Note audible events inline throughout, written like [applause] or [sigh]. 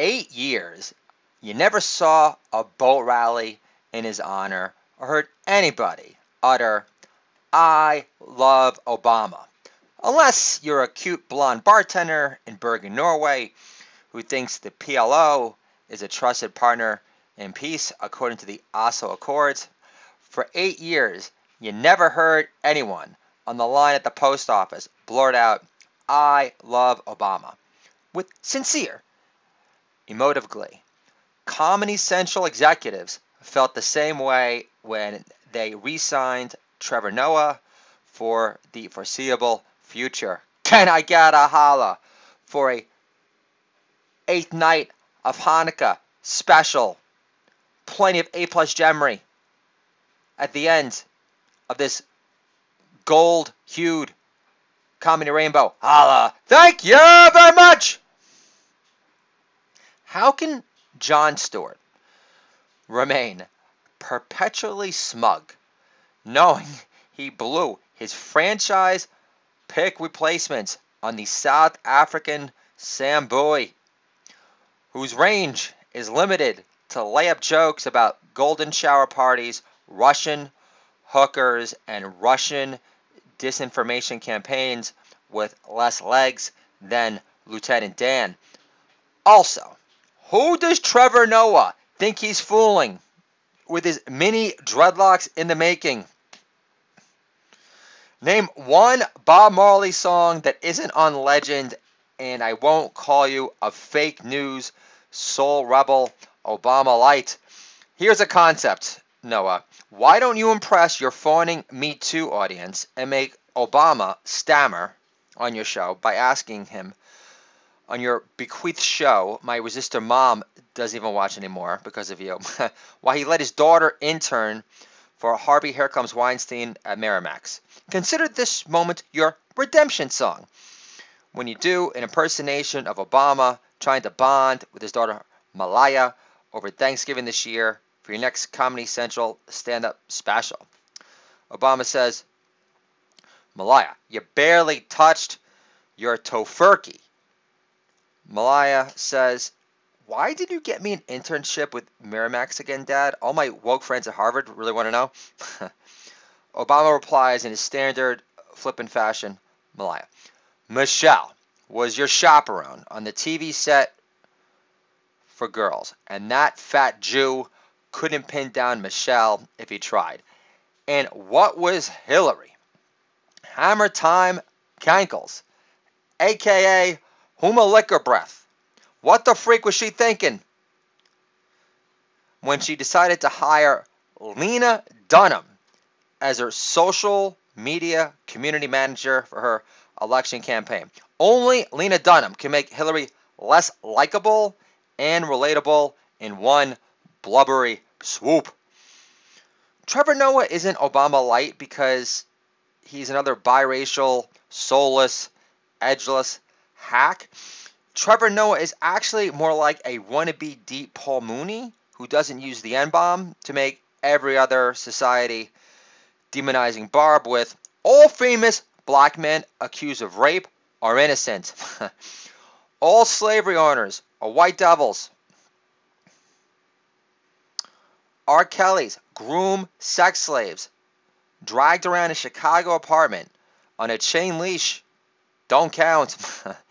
Eight years, you never saw a boat rally in his honor or heard anybody utter, I love Obama. Unless you're a cute blonde bartender in Bergen, Norway, who thinks the PLO is a trusted partner in peace according to the Oslo Accords. For eight years, you never heard anyone on the line at the post office blurt out, I love Obama, with sincere, emotive glee. Comedy Central executives felt the same way when they re signed Trevor Noah for the foreseeable future. Can I get a holla for a eighth night of Hanukkah special? Plenty of A plus Gemry at the end of this gold hued comedy rainbow. Holla! Thank you very much! How can Jon Stewart remain perpetually smug knowing he blew his franchise pick replacements on the South African Sam whose range is limited to layup jokes about golden shower parties, Russian hookers, and Russian disinformation campaigns with less legs than Lieutenant Dan. Also, who does Trevor Noah think he's fooling with his mini dreadlocks in the making? Name one Bob Marley song that isn't on Legend, and I won't call you a fake news soul rebel Obama light. Here's a concept, Noah. Why don't you impress your fawning Me Too audience and make Obama stammer on your show by asking him on your bequeathed show, my resistor mom doesn't even watch anymore because of you, [laughs] while he let his daughter intern for Harvey Here Comes Weinstein at Miramax. Consider this moment your redemption song. When you do an impersonation of Obama trying to bond with his daughter Malia over Thanksgiving this year for your next Comedy Central stand up special. Obama says, Malia, you barely touched your tofurkey. Malia says, why did you get me an internship with Miramax again, Dad? All my woke friends at Harvard really want to know. [laughs] Obama replies in his standard flippant fashion, Malia. Michelle was your chaperone on the TV set for girls, and that fat Jew couldn't pin down Michelle if he tried. And what was Hillary? Hammer time Cankles, aka Huma Liquor Breath. What the freak was she thinking when she decided to hire Lena Dunham as her social media community manager for her election campaign? Only Lena Dunham can make Hillary less likable and relatable in one blubbery swoop. Trevor Noah isn't Obama light because he's another biracial, soulless, edgeless hack. Trevor Noah is actually more like a wannabe deep Paul Mooney who doesn't use the N bomb to make every other society demonizing Barb with all famous black men accused of rape are innocent. [laughs] all slavery owners are white devils. R. Kelly's groom sex slaves dragged around a Chicago apartment on a chain leash don't count. [laughs]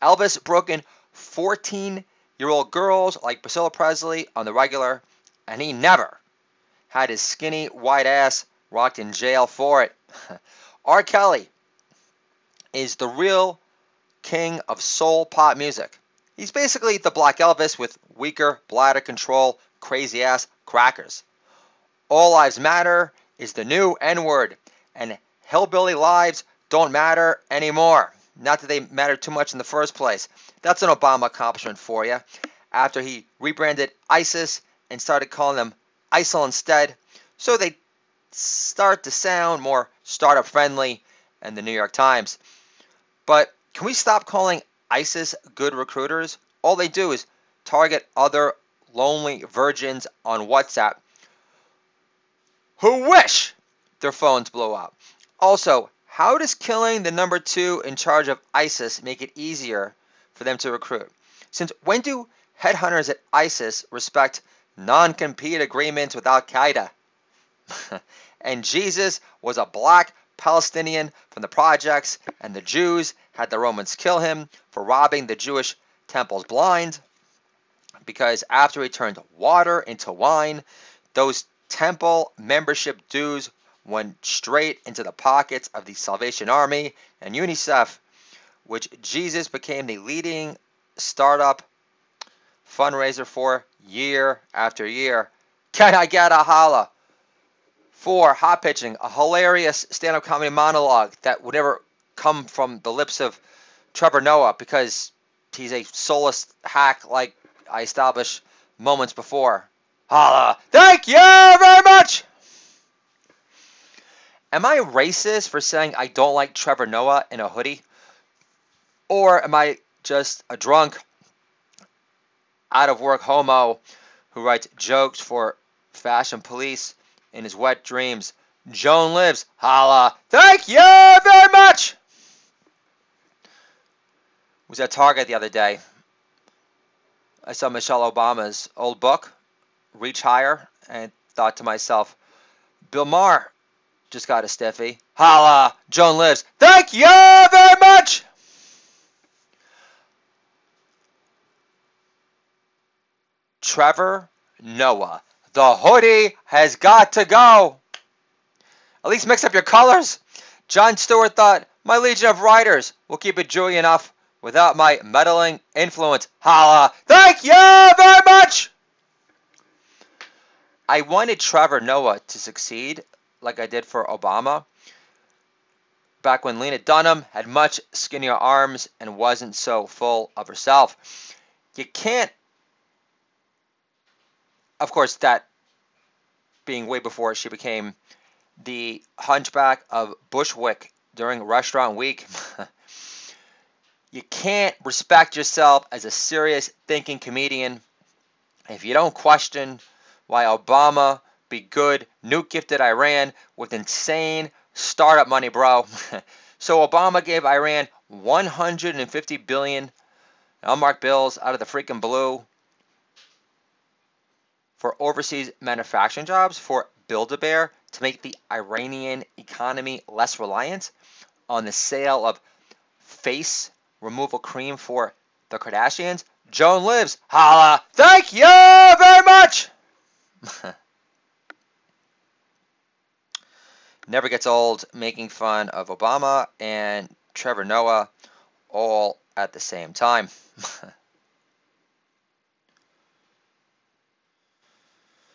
Elvis broke in 14 year old girls like Priscilla Presley on the regular, and he never had his skinny white ass rocked in jail for it. [laughs] R. Kelly is the real king of soul pop music. He's basically the Black Elvis with weaker bladder control, crazy ass crackers. All Lives Matter is the new N word, and hillbilly lives don't matter anymore. Not that they mattered too much in the first place. That's an Obama accomplishment for you. After he rebranded ISIS and started calling them ISIL instead, so they start to sound more startup friendly and the New York Times. But can we stop calling ISIS good recruiters? All they do is target other lonely virgins on WhatsApp who wish their phones blow up. Also, how does killing the number two in charge of ISIS make it easier for them to recruit? Since when do headhunters at ISIS respect non compete agreements with Al Qaeda? [laughs] and Jesus was a black Palestinian from the projects, and the Jews had the Romans kill him for robbing the Jewish temples blind. Because after he turned water into wine, those temple membership dues went straight into the pockets of the Salvation Army and UNICEF, which Jesus became the leading startup fundraiser for year after year. Can I get a holla? For hot pitching, a hilarious stand up comedy monologue that would never come from the lips of Trevor Noah because he's a soulless hack like I established moments before. Holla! Thank you very much! Am I racist for saying I don't like Trevor Noah in a hoodie? Or am I just a drunk, out of work homo who writes jokes for Fashion Police in his wet dreams? Joan lives. Holla. Thank you very much. Was at Target the other day. I saw Michelle Obama's old book, Reach Higher, and thought to myself, Bill Maher just got a stiffy. Holla! Joan lives. Thank you very much! Trevor Noah. The hoodie has got to go. At least mix up your colors. Jon Stewart thought, my legion of writers will keep it Jewy enough without my meddling influence. Holla! Thank you very much! I wanted Trevor Noah to succeed like I did for Obama back when Lena Dunham had much skinnier arms and wasn't so full of herself. You can't, of course, that being way before she became the hunchback of Bushwick during Restaurant Week. [laughs] you can't respect yourself as a serious thinking comedian if you don't question why Obama be good, nuke gifted Iran with insane startup money, bro. [laughs] so Obama gave Iran 150 billion unmarked bills out of the freaking blue for overseas manufacturing jobs for Build-A-Bear to make the Iranian economy less reliant on the sale of face removal cream for the Kardashians. Joan lives. Holla. Thank you very much. [laughs] Never gets old making fun of Obama and Trevor Noah all at the same time. [laughs]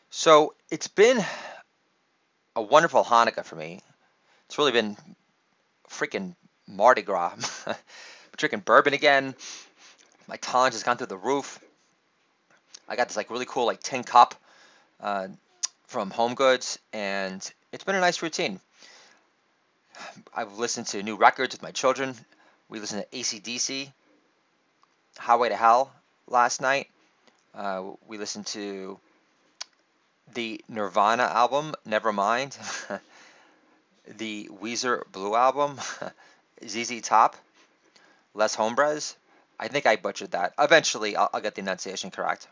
so it's been a wonderful Hanukkah for me. It's really been freaking Mardi Gras. [laughs] drinking bourbon again. My tolerance has gone through the roof. I got this like really cool like tin cup uh, from Home Goods, and it's been a nice routine. I've listened to new records with my children. We listened to ACDC, Highway to Hell last night. Uh, we listened to the Nirvana album, Nevermind, [laughs] the Weezer Blue album, [laughs] ZZ Top, Les Hombres. I think I butchered that. Eventually, I'll, I'll get the enunciation correct.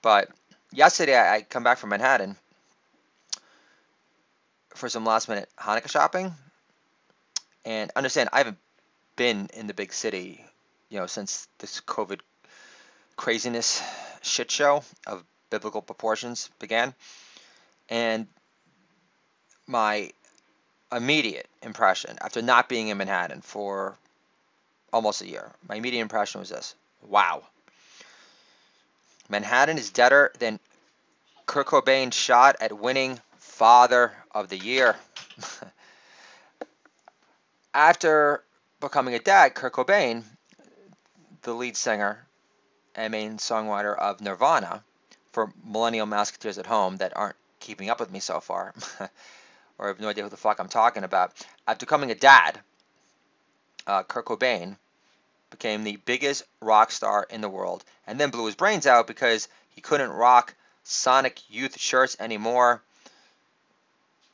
But yesterday, I, I come back from Manhattan for some last minute Hanukkah shopping. And understand, I haven't been in the big city, you know, since this COVID craziness shit show of biblical proportions began. And my immediate impression after not being in Manhattan for almost a year, my immediate impression was this wow. Manhattan is deader than Kurt Cobain's shot at winning Father of the Year. [laughs] After becoming a dad, Kurt Cobain, the lead singer and main songwriter of Nirvana, for millennial masketeers at home that aren't keeping up with me so far, [laughs] or have no idea who the fuck I'm talking about. After becoming a dad, uh, Kurt Cobain became the biggest rock star in the world, and then blew his brains out because he couldn't rock Sonic Youth shirts anymore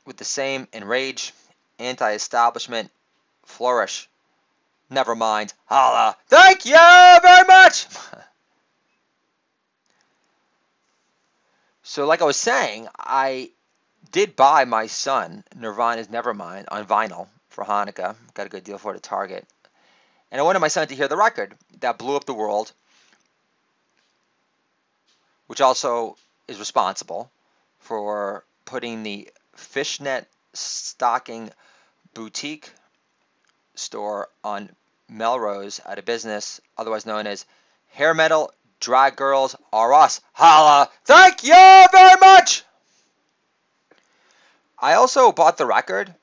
with the same enraged, anti establishment flourish Never mind. Holla. Thank you very much. [laughs] so, like I was saying, I did buy my son Nirvana's Nevermind on vinyl for Hanukkah. Got a good deal for it at Target. And I wanted my son to hear the record that blew up the world, which also is responsible for putting the fishnet stocking boutique store on Melrose out of business, otherwise known as Hair Metal Drag Girls Are Us. Holla! Thank you very much! I also bought the record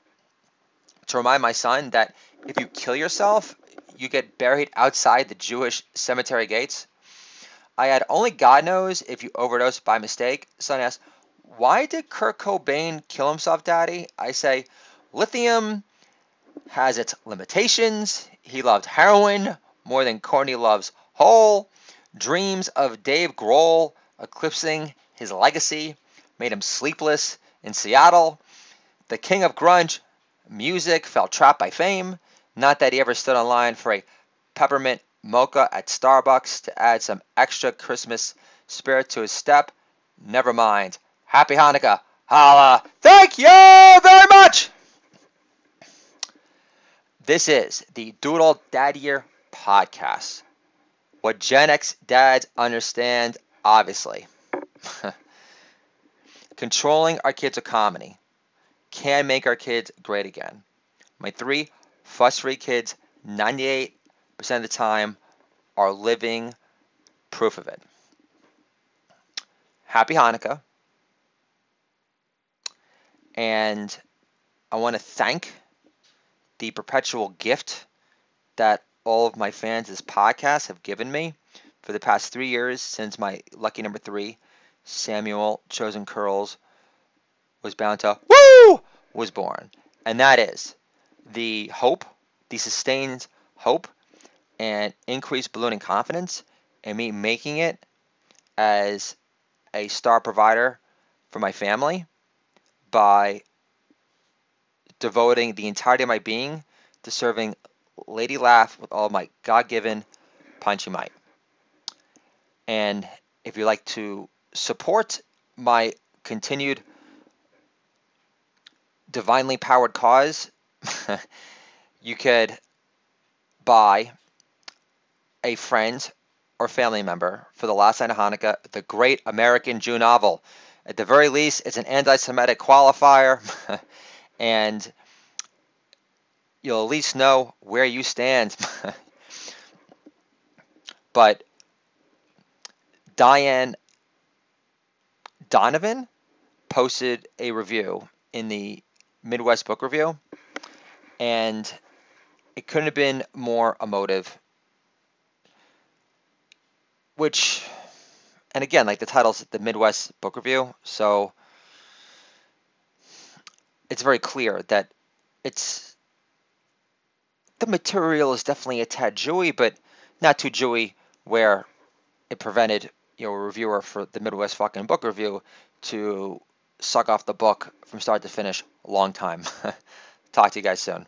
to remind my son that if you kill yourself, you get buried outside the Jewish cemetery gates. I had only God knows if you overdose by mistake. Son asked, Why did Kurt Cobain kill himself, Daddy? I say, Lithium has its limitations. He loved heroin more than Courtney loves Hole. Dreams of Dave Grohl eclipsing his legacy made him sleepless in Seattle. The king of grunge music felt trapped by fame. Not that he ever stood on line for a peppermint mocha at Starbucks to add some extra Christmas spirit to his step. Never mind. Happy Hanukkah. Holla. Thank you very much. This is the Doodle Daddier podcast. What Gen X dads understand, obviously. [laughs] Controlling our kids' economy can make our kids great again. My three fuss free kids, 98% of the time, are living proof of it. Happy Hanukkah. And I want to thank the perpetual gift that all of my fans this podcast have given me for the past three years since my lucky number three, Samuel Chosen Curls, was bound to woo was born. And that is the hope, the sustained hope and increased ballooning confidence in me making it as a star provider for my family by devoting the entirety of my being to serving Lady Laugh with all my God given punchy might. And if you'd like to support my continued divinely powered cause, [laughs] you could buy a friend or family member for the last night of Hanukkah the Great American Jew novel. At the very least, it's an anti Semitic qualifier. [laughs] and you'll at least know where you stand. [laughs] but Diane Donovan posted a review in the Midwest Book Review, and it couldn't have been more emotive. Which, and again, like the title's the Midwest Book Review, so it's very clear that it's the material is definitely a tad Jewy, but not too Jewy where it prevented you know a reviewer for the Midwest fucking book review to suck off the book from start to finish a long time. [laughs] Talk to you guys soon.